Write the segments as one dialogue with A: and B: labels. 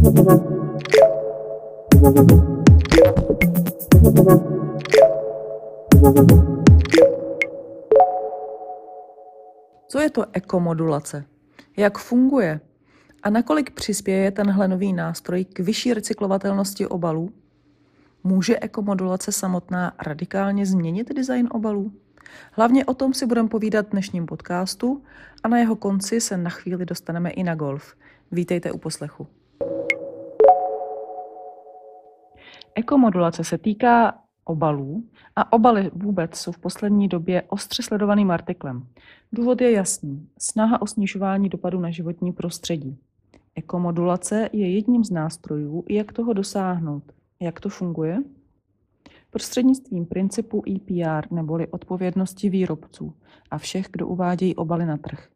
A: Co je to ekomodulace? Jak funguje? A nakolik přispěje tenhle nový nástroj k vyšší recyklovatelnosti obalů? Může ekomodulace samotná radikálně změnit design obalů? Hlavně o tom si budeme povídat v dnešním podcastu a na jeho konci se na chvíli dostaneme i na golf. Vítejte u poslechu. Ekomodulace se týká obalů a obaly vůbec jsou v poslední době ostře sledovaným artiklem. Důvod je jasný. Snaha o snižování dopadu na životní prostředí. Ekomodulace je jedním z nástrojů, jak toho dosáhnout. Jak to funguje? Prostřednictvím principu EPR neboli odpovědnosti výrobců a všech, kdo uvádějí obaly na trh.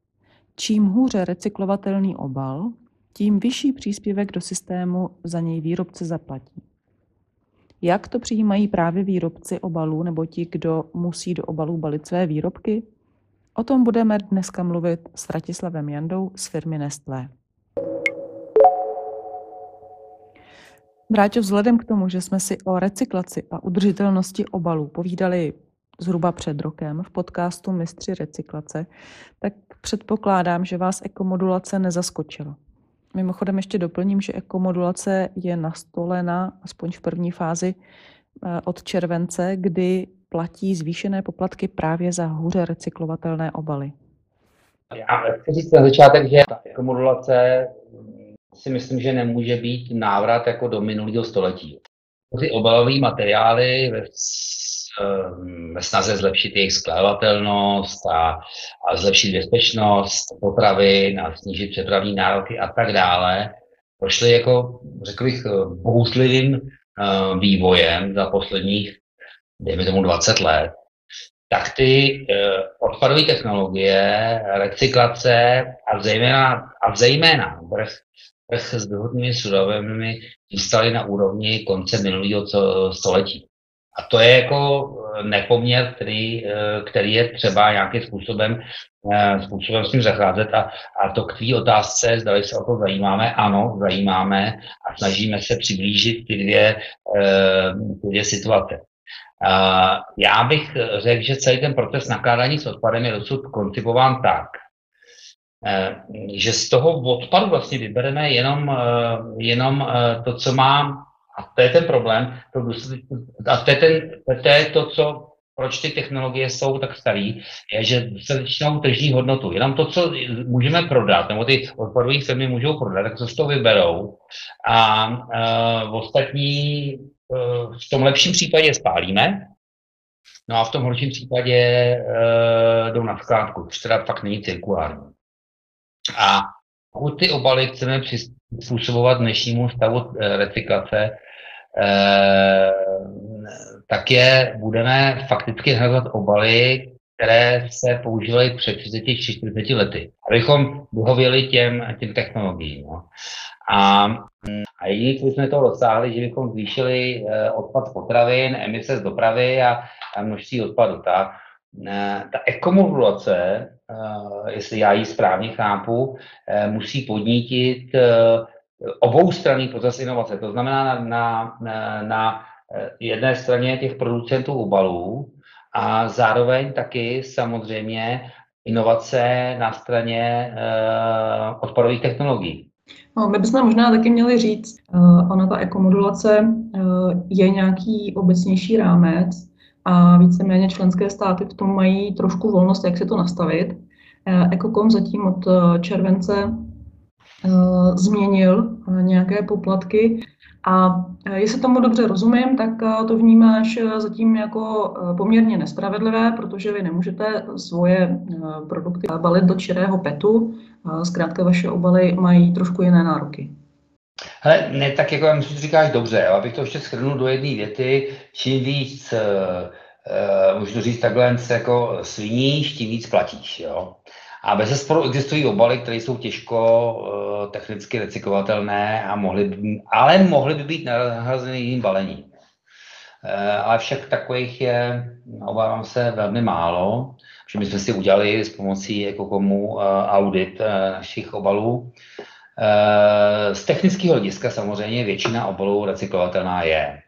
A: Čím hůře recyklovatelný obal, tím vyšší příspěvek do systému za něj výrobce zaplatí. Jak to přijímají právě výrobci obalů nebo ti, kdo musí do obalů balit své výrobky? O tom budeme dneska mluvit s Ratislavem Jandou z firmy Nestlé. Vráťo, vzhledem k tomu, že jsme si o recyklaci a udržitelnosti obalů povídali zhruba před rokem v podcastu Mistři recyklace, tak předpokládám, že vás ekomodulace nezaskočila. Mimochodem ještě doplním, že ekomodulace je nastolena, aspoň v první fázi, eh, od července, kdy platí zvýšené poplatky právě za hůře recyklovatelné obaly.
B: Já chci říct na začátek, že ta ekomodulace si myslím, že nemůže být návrat jako do minulého století. Ty obalové materiály ve, ve snaze zlepšit jejich skladovatelnost a, a zlepšit bezpečnost potravin a snížit přepravní nároky a tak dále, prošly jako, řekl bych, bohuslivým uh, vývojem za posledních, dejme tomu, 20 let, tak ty odpadové technologie, recyklace a zejména, a zejména trh s druhotnými surovinami zůstaly na úrovni konce minulého století. A to je jako eh, nepoměr, který, eh, který je třeba nějakým způsobem, eh, způsobem s tím zacházet. A, a to k tvý otázce, zda se o to zajímáme, ano, zajímáme a snažíme se přiblížit ty dvě, ty dvě situace. Já bych řekl, že celý ten proces nakládání s odpadem je dosud koncipován tak, že z toho odpadu vlastně vybereme jenom, jenom to, co má, a to je ten problém, a to je, ten, to, je to, co proč ty technologie jsou tak starý, je, že dostatečnou tržní hodnotu. Jenom to, co můžeme prodat, nebo ty odpadové firmy můžou prodat, tak co z toho vyberou. A uh, ostatní, uh, v tom lepším případě spálíme, no a v tom horším případě uh, jdou na skládku, což teda fakt není cirkulární. A pokud ty obaly chceme přizpůsobovat dnešnímu stavu eh, recyklace, eh, tak je budeme fakticky hledat obaly, které se používaly před 30-40 lety, abychom vyhověli těm, těm technologiím. No. A, a jediný, co jsme toho dosáhli, že bychom zvýšili eh, odpad potravin, emise z dopravy a, a množství odpadu. Ta, ta ekomodulace jestli já ji správně chápu, eh, musí podnítit eh, oboustranný proces inovace. To znamená na, na, na, na jedné straně těch producentů obalů a zároveň taky samozřejmě inovace na straně odpadových technologií.
A: No, my bychom možná taky měli říct, ona ta ekomodulace je nějaký obecnější rámec, a víceméně členské státy v tom mají trošku volnost, jak si to nastavit. Ecocom zatím od eh, července eh, změnil eh, nějaké poplatky a jestli tomu dobře rozumím, tak to vnímáš zatím jako poměrně nespravedlivé, protože vy nemůžete svoje produkty balit do čirého petu. Zkrátka vaše obaly mají trošku jiné nároky.
B: Hele, ne, tak jako já myslím, že říkáš dobře, jo, abych to ještě schrnul do jedné věty, čím víc, uh, uh, můžu říct takhle, jako sviníš, tím víc platíš, jo. A bez zesporu existují obaly, které jsou těžko uh, technicky recyklovatelné, a mohly by, ale mohly by být nahrazeny jiným balením. Uh, ale však takových je, obávám se, velmi málo, že my jsme si udělali s pomocí Ekokomu uh, audit našich obalů Z technického hlediska samozřejmě většina obalů recyklovatelná je.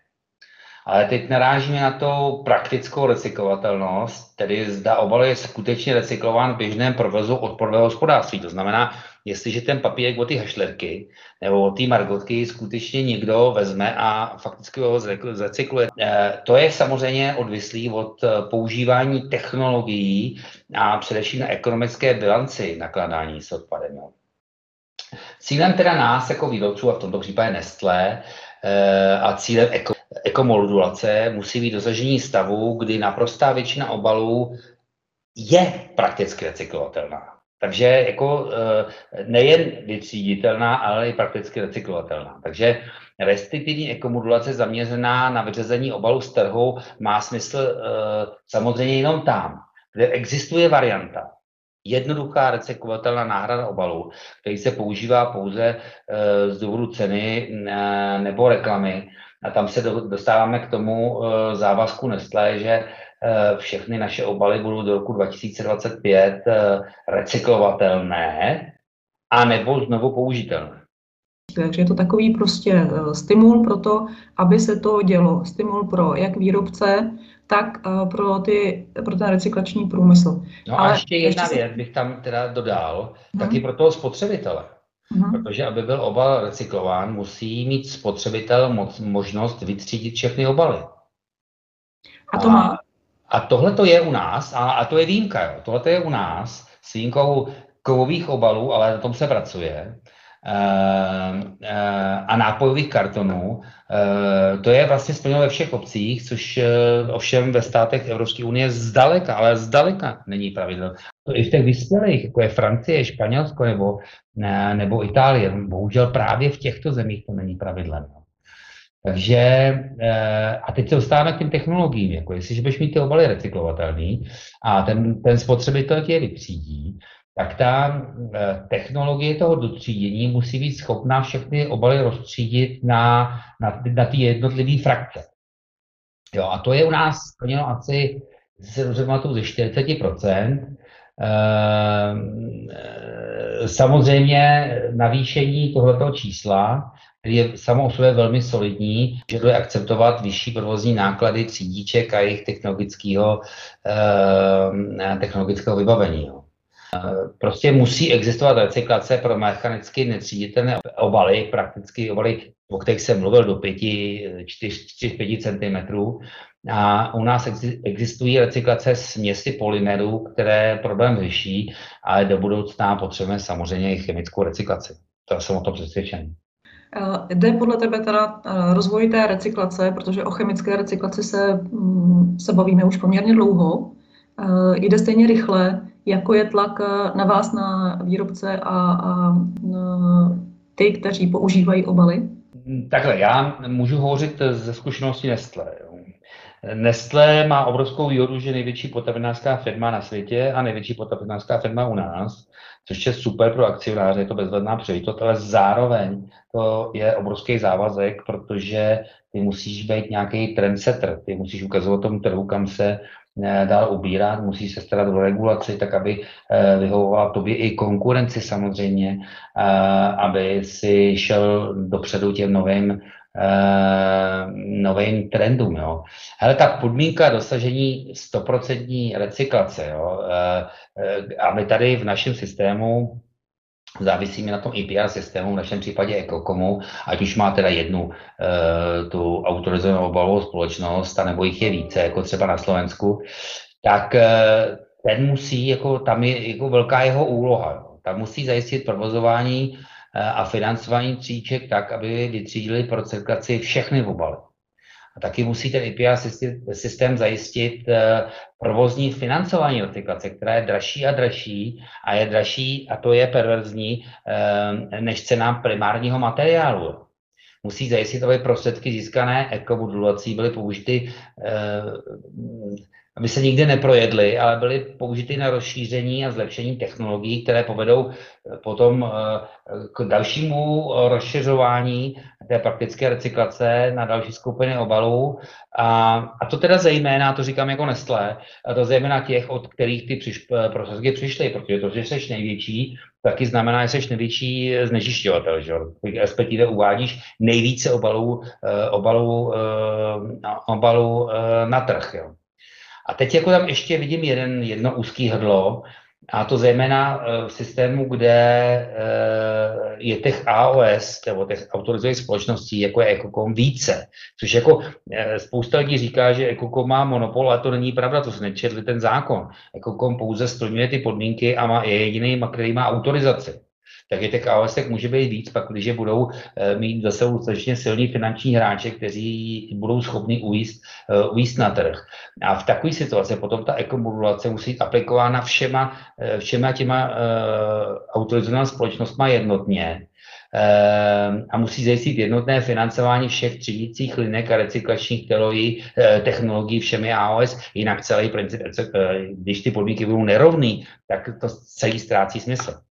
B: Ale teď narážíme na to praktickou recyklovatelnost, tedy zda obal je skutečně recyklován v běžném provozu odpadového hospodářství. To znamená, jestliže ten papírek od ty hašlerky nebo od té margotky skutečně někdo vezme a fakticky ho zrecykluje. Eh, to je samozřejmě odvislý od eh, používání technologií a především na ekonomické bilanci nakladání s odpadem. Cílem teda nás jako výrobců, a v tomto případě Nestlé, eh, a cílem eko, ekomodulace musí být dosažení stavu, kdy naprostá většina obalů je prakticky recyklovatelná. Takže jako eh, nejen vytříditelná, ale i prakticky recyklovatelná. Takže restriktivní ekomodulace zaměřená na vyřazení obalu z trhu má smysl eh, samozřejmě jenom tam, kde existuje varianta, jednoduchá recyklovatelná náhrada obalu, který se používá pouze eh, z důvodu ceny nebo reklamy. A tam se dostáváme k tomu závazku Nestlé, že Eh, všechny naše obaly budou do roku 2025 eh, recyklovatelné a nebo znovu použitelné.
A: Takže je to takový prostě eh, stimul pro to, aby se to dělo. Stimul pro jak výrobce, tak pro, ty, pro ten recyklační průmysl.
B: No Ale a ještě jedna ještě věc bych tam teda dodal, hmm. taky pro toho spotřebitele. Hmm. Protože aby byl obal recyklován, musí mít spotřebitel moc, možnost vytřídit všechny obaly.
A: A to má?
B: A tohle to je u nás, a, a to je výjimka, tohle to je u nás s výjimkou kovových obalů, ale na tom se pracuje, a nápojových kartonů. E, to je vlastně splněno ve všech obcích, což ovšem ve státech Evropské unie zdaleka, ale zdaleka není pravidlo. To i v těch vyspělých, jako je Francie, Španělsko nebo, ne, nebo Itálie, bohužel právě v těchto zemích to není pravidlem. Takže, eh, a teď se dostáváme k těm technologiím, jako jestliže budeš mít ty obaly recyklovatelný a ten, ten spotřebitel tě je vytřídí, tak ta eh, technologie toho dotřídění musí být schopná všechny obaly rozstřídit na, na, na ty jednotlivé frakce. Jo, a to je u nás splněno asi, se dobře ze 40%. E, samozřejmě navýšení tohoto čísla je samo o sobě velmi solidní, že bude akceptovat vyšší provozní náklady třídíček a jejich technologického, eh, technologického vybavení. Jo. Eh, prostě musí existovat recyklace pro mechanicky netříditelné obaly, prakticky obaly, o kterých jsem mluvil do 5-5 cm. A u nás existují recyklace směsi polymerů, které problém řeší, ale do budoucna potřebujeme samozřejmě i chemickou recyklaci. To jsem o tom přesvědčený.
A: Eh, jde podle tebe teda eh, rozvoj té recyklace, protože o chemické recyklaci se, mm, se bavíme už poměrně dlouho. Jde stejně rychle, jako je tlak na vás, na výrobce a, a na ty, kteří používají obaly?
B: Takhle, já můžu hovořit ze zkušenosti Nestlé. Nestlé má obrovskou výhodu, že největší potravinářská firma na světě a největší potravinářská firma u nás což je super pro akcionáře, je to bezvadná příležitost, ale zároveň to je obrovský závazek, protože ty musíš být nějaký trendsetter, ty musíš ukazovat tomu trhu, kam se eh, dál ubírat, musíš se starat o regulaci, tak aby eh, vyhovovala tobě i konkurenci samozřejmě, eh, aby si šel dopředu těm novým novým trendům. Jo. Ale ta podmínka dosažení 100% recyklace, jo, a my tady v našem systému závisíme na tom IPR systému, v našem případě Ecocomu, ať už má teda jednu uh, tu autorizovanou obalovou společnost, nebo jich je více, jako třeba na Slovensku, tak uh, ten musí, jako tam je jako velká jeho úloha. Jo. Tam musí zajistit provozování a financování tříček tak, aby vytřídili pro recyklaci všechny obaly. A taky musí ten IPA systém zajistit eh, provozní financování recyklace, která je dražší a dražší a je dražší, a to je perverzní, eh, než cena primárního materiálu. Musí zajistit, aby prostředky získané ekomodulací byly použity eh, aby se nikdy neprojedly, ale byly použity na rozšíření a zlepšení technologií, které povedou potom k dalšímu rozšiřování té praktické recyklace na další skupiny obalů. A, a to teda zejména, to říkám jako Nestlé, a to zejména těch, od kterých ty přiš, prostředky přišly, protože to, že jsi největší, taky znamená, že jsi největší znečišťovatel, že respektive uvádíš nejvíce obalů, obalů, obalů na trh. Jo. A teď jako tam ještě vidím jeden, jedno úzký hrdlo, a to zejména eh, v systému, kde eh, je těch AOS, nebo těch autorizovaných společností, jako je Ecocom, více. Což jako eh, spousta lidí říká, že Ecocom má monopol, ale to není pravda, to se nečetli ten zákon. Ecocom pouze splňuje ty podmínky a má, je jediný, který má autorizaci tak je těch AOS může být víc, pak když budou eh, mít zase dostatečně silní finanční hráče, kteří budou schopni ujíst, eh, ujíst na trh. A v takové situaci potom ta ekomodulace musí být aplikována všema, eh, všema těma autorizovanými společnostmi jednotně a musí zajistit jednotné financování všech třídících linek a recyklačních technologií všemi AOS, jinak celý princip, když ty podmínky budou nerovný, tak to celý ztrácí smysl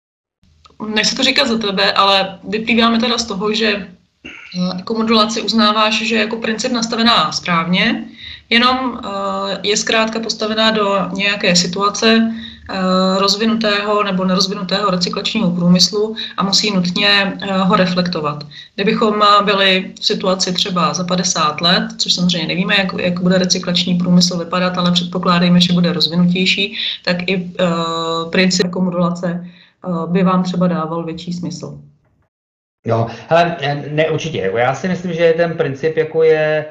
A: nechci to říkat za tebe, ale vyplýváme teda z toho, že eh, jako modulaci uznáváš, že jako princip nastavená správně, jenom eh, je zkrátka postavená do nějaké situace eh, rozvinutého nebo nerozvinutého recyklačního průmyslu a musí nutně ho reflektovat. Kdybychom byli v situaci třeba za 50 let, což samozřejmě nevíme, jak, jak bude recyklační průmysl vypadat, ale předpokládejme, že bude rozvinutější, tak i princip jako modulace Eh, by vám třeba dával větší smysl.
B: Jo, ale ne, určitě. Já si myslím, že ten princip jako je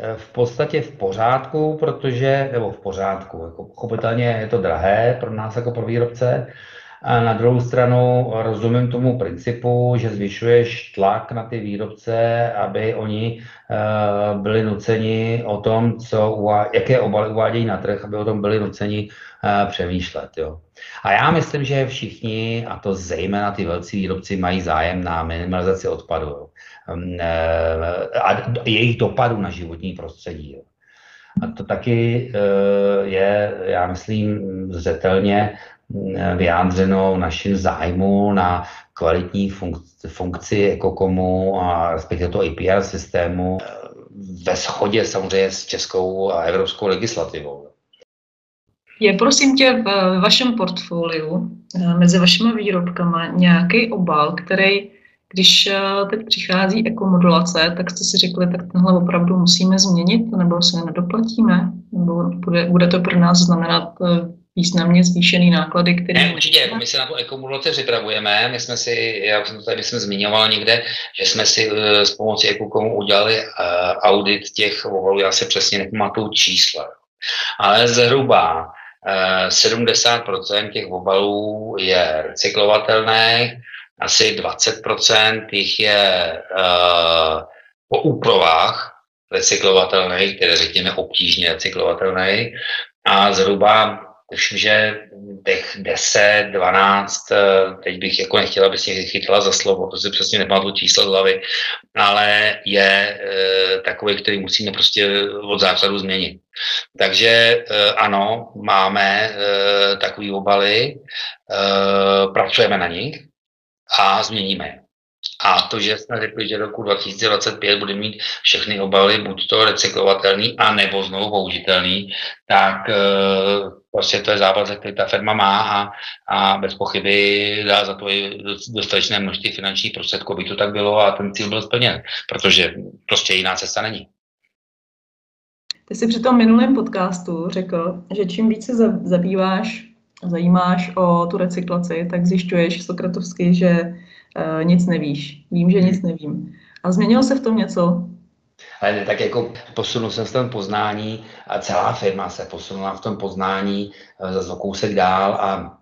B: eh, v podstatě v pořádku, protože, nebo v pořádku, jako pochopitelně je to drahé pro nás jako pro výrobce, a na druhou stranu rozumím tomu principu, že zvyšuješ tlak na ty výrobce, aby oni uh, byli nuceni o tom, co, jaké obaly uvádějí na trh, aby o tom byli nuceni uh, přemýšlet. Jo. A já myslím, že všichni, a to zejména ty velcí výrobci, mají zájem na minimalizaci odpadu jo. Um, a jejich dopadu na životní prostředí. Jo. A to taky je, já myslím, zřetelně vyjádřeno naším zájmu na kvalitní funkci, funkci Ekokomu a respektive to APR systému ve shodě samozřejmě s českou a evropskou legislativou.
A: Je prosím tě v vašem portfoliu eh, mezi vašimi výrobkama nějaký obal, který, když eh, teď přichází ekomodulace, tak jste si řekli, tak tenhle opravdu musíme změnit, nebo se nedoplatíme, nebo bude, bude to pro nás znamenat eh, významně zvýšený náklady, které...
B: Ne, určitě, jako my se na tu ekomodulaci připravujeme. My jsme si, já jsem to tady jsem zmiňoval někde, že jsme si uh, s pomocí Ekokomu udělali uh, audit těch obalů, já se přesně nepamatuju čísla, ale zhruba uh, 70% těch obalů je recyklovatelných, asi 20% jich je uh, po úpravách recyklovatelných, které řekněme obtížně recyklovatelných, a zhruba tuším, že těch 10, 12, eh, teď bych jako nechtěla, aby si chytla za slovo, to si přesně nepamatuju číslo z hlavy, ale je e, takový, který musíme prostě od základu změnit. Takže e, ano, máme takový obaly, pracujeme na nich a změníme je. A to, že jsme řekli, že roku 2025 bude mít všechny obaly buď to recyklovatelný, a nebo znovu použitelný, tak prostě to je závazek, který ta firma má a, a bez pochyby dá za to i dostatečné množství finančních prostředků, aby to tak bylo a ten cíl byl splněn, protože prostě jiná cesta není.
A: Ty jsi při tom minulém podcastu řekl, že čím více zabýváš, zajímáš o tu recyklaci, tak zjišťuješ Sokratovsky, že uh, nic nevíš. Vím, že nic nevím. A změnilo se v tom něco?
B: Ale tak jako posunul jsem se v tom poznání a celá firma se posunula v tom poznání eh, za kousek dál a,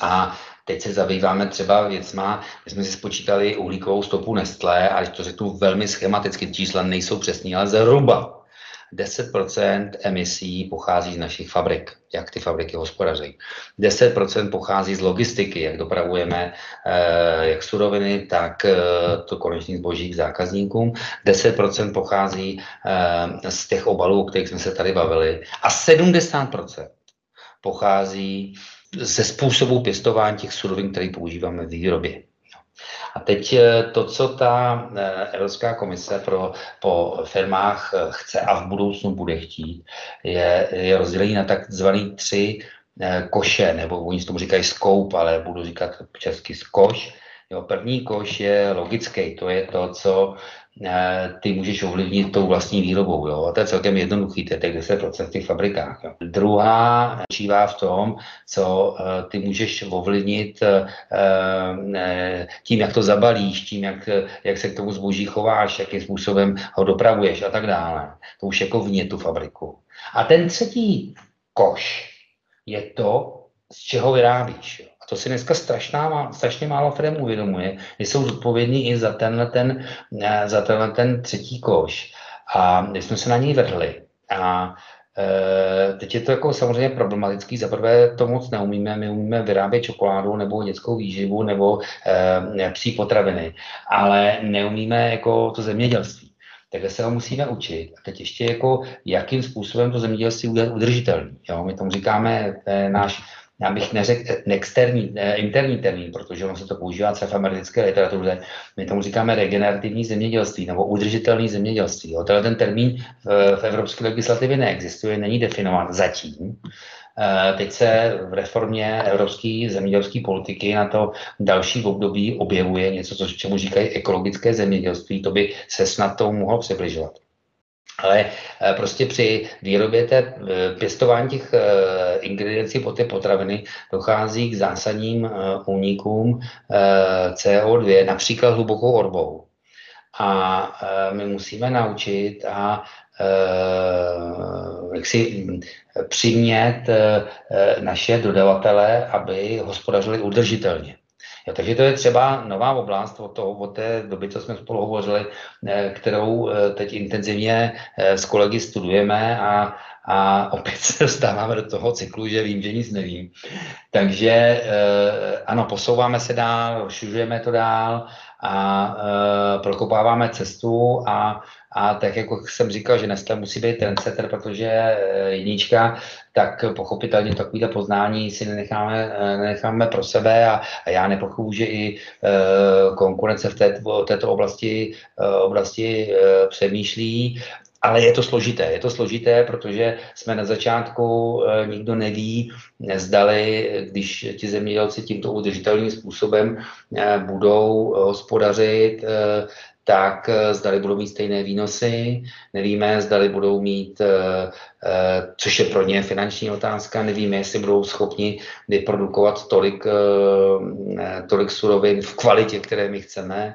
B: a teď se zabýváme třeba věcma, my jsme si spočítali uhlíkovou stopu Nestlé a když to řeknu velmi schematicky, čísla nejsou přesní, ale zhruba 10% emisí pochází z našich fabrik, jak ty fabriky hospodaří. 10% pochází z logistiky, jak dopravujeme eh, jak suroviny, tak eh, to konečný zboží k zákazníkům. 10% pochází eh, z těch obalů, o kterých jsme se tady bavili. A 70% pochází ze způsobu pěstování těch surovin, které používáme v výrobě. A teď to, co ta Evropská komise pro, po firmách chce a v budoucnu bude chtít, je, je rozdělení na takzvaný tři koše, nebo oni tomu říkají skoup, ale budu říkat česky skoš. Jo, první koš je logický, to je to, co Eh, ty můžeš ovlivnit tou vlastní výrobou. Jo? A to je celkem jednoduchý, to je těch 10% v těch fabrikách. Jo? Druhá čívá v tom, co uh, ty můžeš ovlivnit uh, tím, jak to zabalíš, tím, jak, jak se k tomu zboží chováš, jakým způsobem ho dopravuješ a tak dále. To už jako vně tu fabriku. A ten třetí koš je to, z čeho vyrábíš. Jo? To si dneska strašná, strašně málo firm uvědomuje, že jsou zodpovědní i za tenhle ten, eh, za tenhle ten třetí koš. A když jsme se na něj vrhli a e, Teď je to jako samozřejmě problematický. Za prvé to moc neumíme. My umíme vyrábět čokoládu nebo dětskou výživu nebo e, psí potraviny, ale neumíme jako to zemědělství. Takže se ho musíme učit. A teď ještě jako, jakým způsobem to zemědělství udělat udržitelný. Jo? My tomu říkáme, to je náš já bych neřekl externí, interní termín, protože ono se to používá třeba v americké literatuře. My tomu říkáme regenerativní zemědělství nebo udržitelný zemědělství. Jo. Tenhle ten termín v, v evropské legislativě neexistuje, není definován zatím. Eh, teď se v reformě evropské zemědělské politiky na to další období objevuje něco, co, čemu říkají ekologické zemědělství. To by se snad tomu mohlo přibližovat. Ale eh, prostě při výrobě té eh, pěstování těch eh, ingrediencí po té potraviny dochází k zásadním únikům CO2, například hlubokou orbou. A my musíme naučit a jak si přimět naše dodavatele, aby hospodařili udržitelně. Jo, takže to je třeba nová oblast od, toho, od té doby, co jsme spolu hovořili, eh, kterou eh, teď intenzivně eh, s kolegy studujeme a, a opět se dostáváme do toho cyklu, že vím, že nic nevím. Takže ano, posouváme se dál, rozšiřujeme to dál a prokopáváme cestu a a tak jako jsem říkal, že Nestlé musí být trendsetter, protože eh, jednička, tak pochopitelně takovýhle poznání si nenecháme, eh, nenecháme pro sebe a, a já nepochybuji, že i konkurence v této, této oblasti, oblasti přemýšlí. Ale je to složité, je to složité, protože jsme na začátku, e, nikdo neví, zdali, když ti zemědělci tímto udržitelným způsobem e, budou hospodařit, e, tak eh, zdali budou mít stejné výnosy, nevíme, zdali budou mít, eh, eh, což je pro ně finanční otázka, nevíme, jestli budou schopni vyprodukovat tolik, tolik surovin v kvalitě, které my chceme.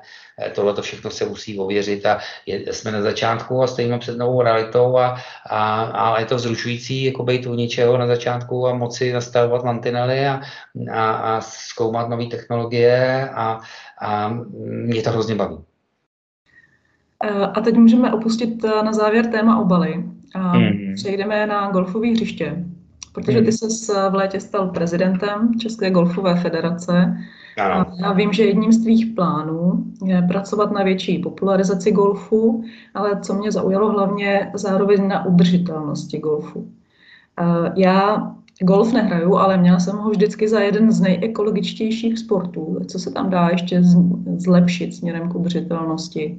B: Tohle to všechno se musí ověřit a je, jsme na začátku a stojíme před novou realitou a, a, a je to vzrušující jako být u něčeho na začátku a moci nastavovat mantinely a, a, a zkoumat nové technologie a, a mě to hrozně baví.
C: Eh, a teď můžeme opustit eh, na závěr téma obaly a mm. přejdeme na golfové hřiště, protože ty mhm. se v létě stal prezidentem České golfové federace. A já vím, že jedním z tvých plánů je pracovat na větší popularizaci golfu, ale co mě zaujalo hlavně zároveň na udržitelnosti golfu. Eh, já golf nehraju, ale měla jsem ho vždycky za jeden z nejekologičtějších sportů. Co se tam dá ještě zlepšit směrem k udržitelnosti?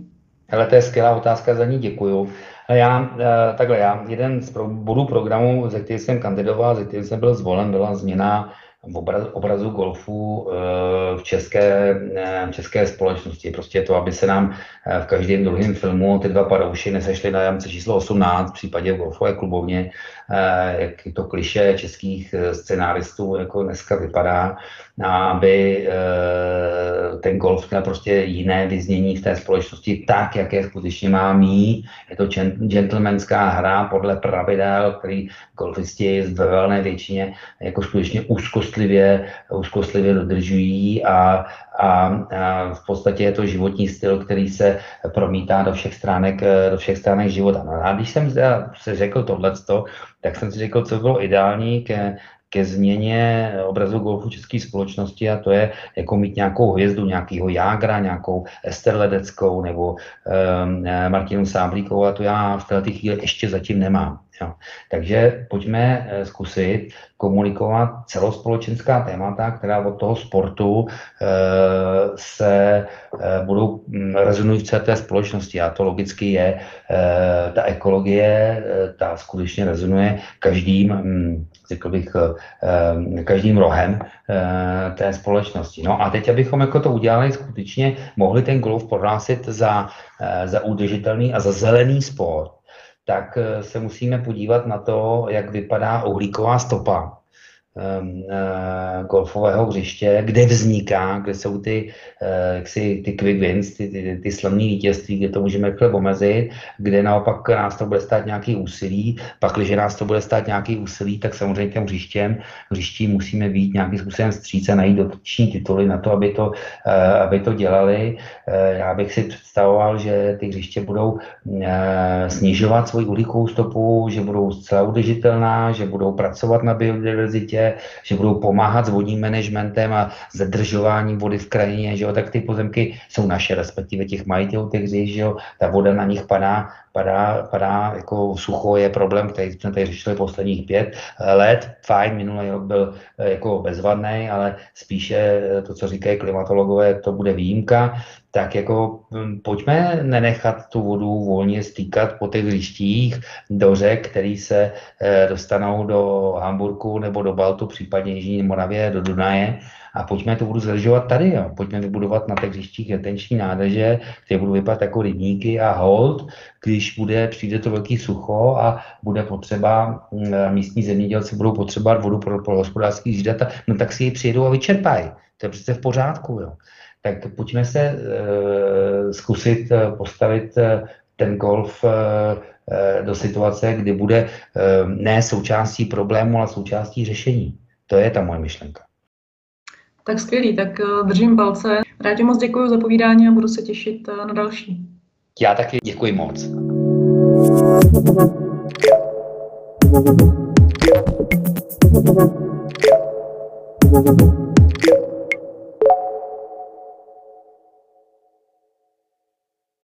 B: Ale to je skvělá otázka, za ní děkuju. Já, eh, takhle, já jeden z bodů programu, ze kterých jsem kandidoval, ze kterých jsem byl zvolen, byla změna v obrazu, obrazu golfu eh, v české, eh, v české společnosti. Prostě to, aby se nám v každém druhém filmu ty dva padouši nesešly na jamce číslo 18, v případě v golfové klubovně, jak to kliše českých scenáristů jako dneska vypadá, aby ten golf měl prostě jiné vyznění v té společnosti tak, jaké skutečně má mít. Je to gentlemanská hra podle pravidel, který golfisti ve velné většině jako skutečně úzkostlivě, úzkostlivě dodržují a, a, a v podstatě je to životní styl, který se promítá do všech stránek, do všech stránek života. No a když jsem se řekl tohleto, tak jsem si řekl, co bylo ideální ke, ke změně obrazu golfu české společnosti a to je jako mít nějakou hvězdu, nějakého Jágra, nějakou Ester Ledeckou nebo um, Martinu Sáblíkovou a to já v této chvíli ještě zatím nemám. Jo. Takže pojďme eh, zkusit komunikovat celospolečenská témata, která od toho sportu e, se e, budou mm, rezonují v celé té společnosti. A to logicky je, ta ekologie, ta skutečně rezonuje každým, mm, řekl bych, každým rohem té společnosti. No a teď, abychom jako to udělali skutečně, mohli ten golf prohlásit za, za udržitelný a za zelený sport, tak eh, se musíme podívat na to, jak vypadá uhlíková stopa golfového hřiště, kde vzniká, kde jsou ty, eh, jaksi, ty quick wins, ty, ty, ty slavné vítězství, kde to můžeme rychle omezit, kde naopak nás to bude stát nějaký úsilí, pak, když nás to bude stát nějaký úsilí, tak samozřejmě těm hřištěm, hřiští musíme být nějakým způsobem stříce najít dotyční tituly na to, aby to, eh, aby to dělali. Já bych si představoval, že ty hřiště budou snižovat svoji uhlíkovou stopu, že budou zcela udržitelná, že budou pracovat na biodiverzitě, že budou pomáhat s vodním managementem a zadržováním vody v krajině, že jo, tak ty pozemky jsou naše, respektive těch majitelů těch hřišť, že jo, ta voda na nich padá, padá, padá jako sucho je problém, který jsme tady řešili posledních pět let. Fajn, minulý rok byl eh, jako bezvadný, ale spíše eh, to, co říkají klimatologové, to bude výjimka tak jako hm, pojďme nenechat tu vodu volně stýkat po těch hřištích do řek, který se eh, dostanou do Hamburku nebo do Baltu, případně Jižní Moravě, do Dunaje a pojďme tu vodu zadržovat tady. Jo. Pojďme vybudovat na těch hřištích retenční nádrže, které budou vypadat jako rybníky a hold, když bude, přijde to velký sucho a bude potřeba, hm, místní zemědělci budou potřebovat vodu pro, pro hospodářský zvířata, no tak si ji přijedou a vyčerpají. To je přece v pořádku. Jo tak pojďme se uh, zkusit uh, postavit uh, ten golf do situace, kdy bude ne součástí problému, ale součástí řešení. To je ta moje myšlenka.
C: Tak skvělý, tak držím palce. Rádi moc děkuji za povídání a budu se těšit na další.
B: Já taky děkuji moc.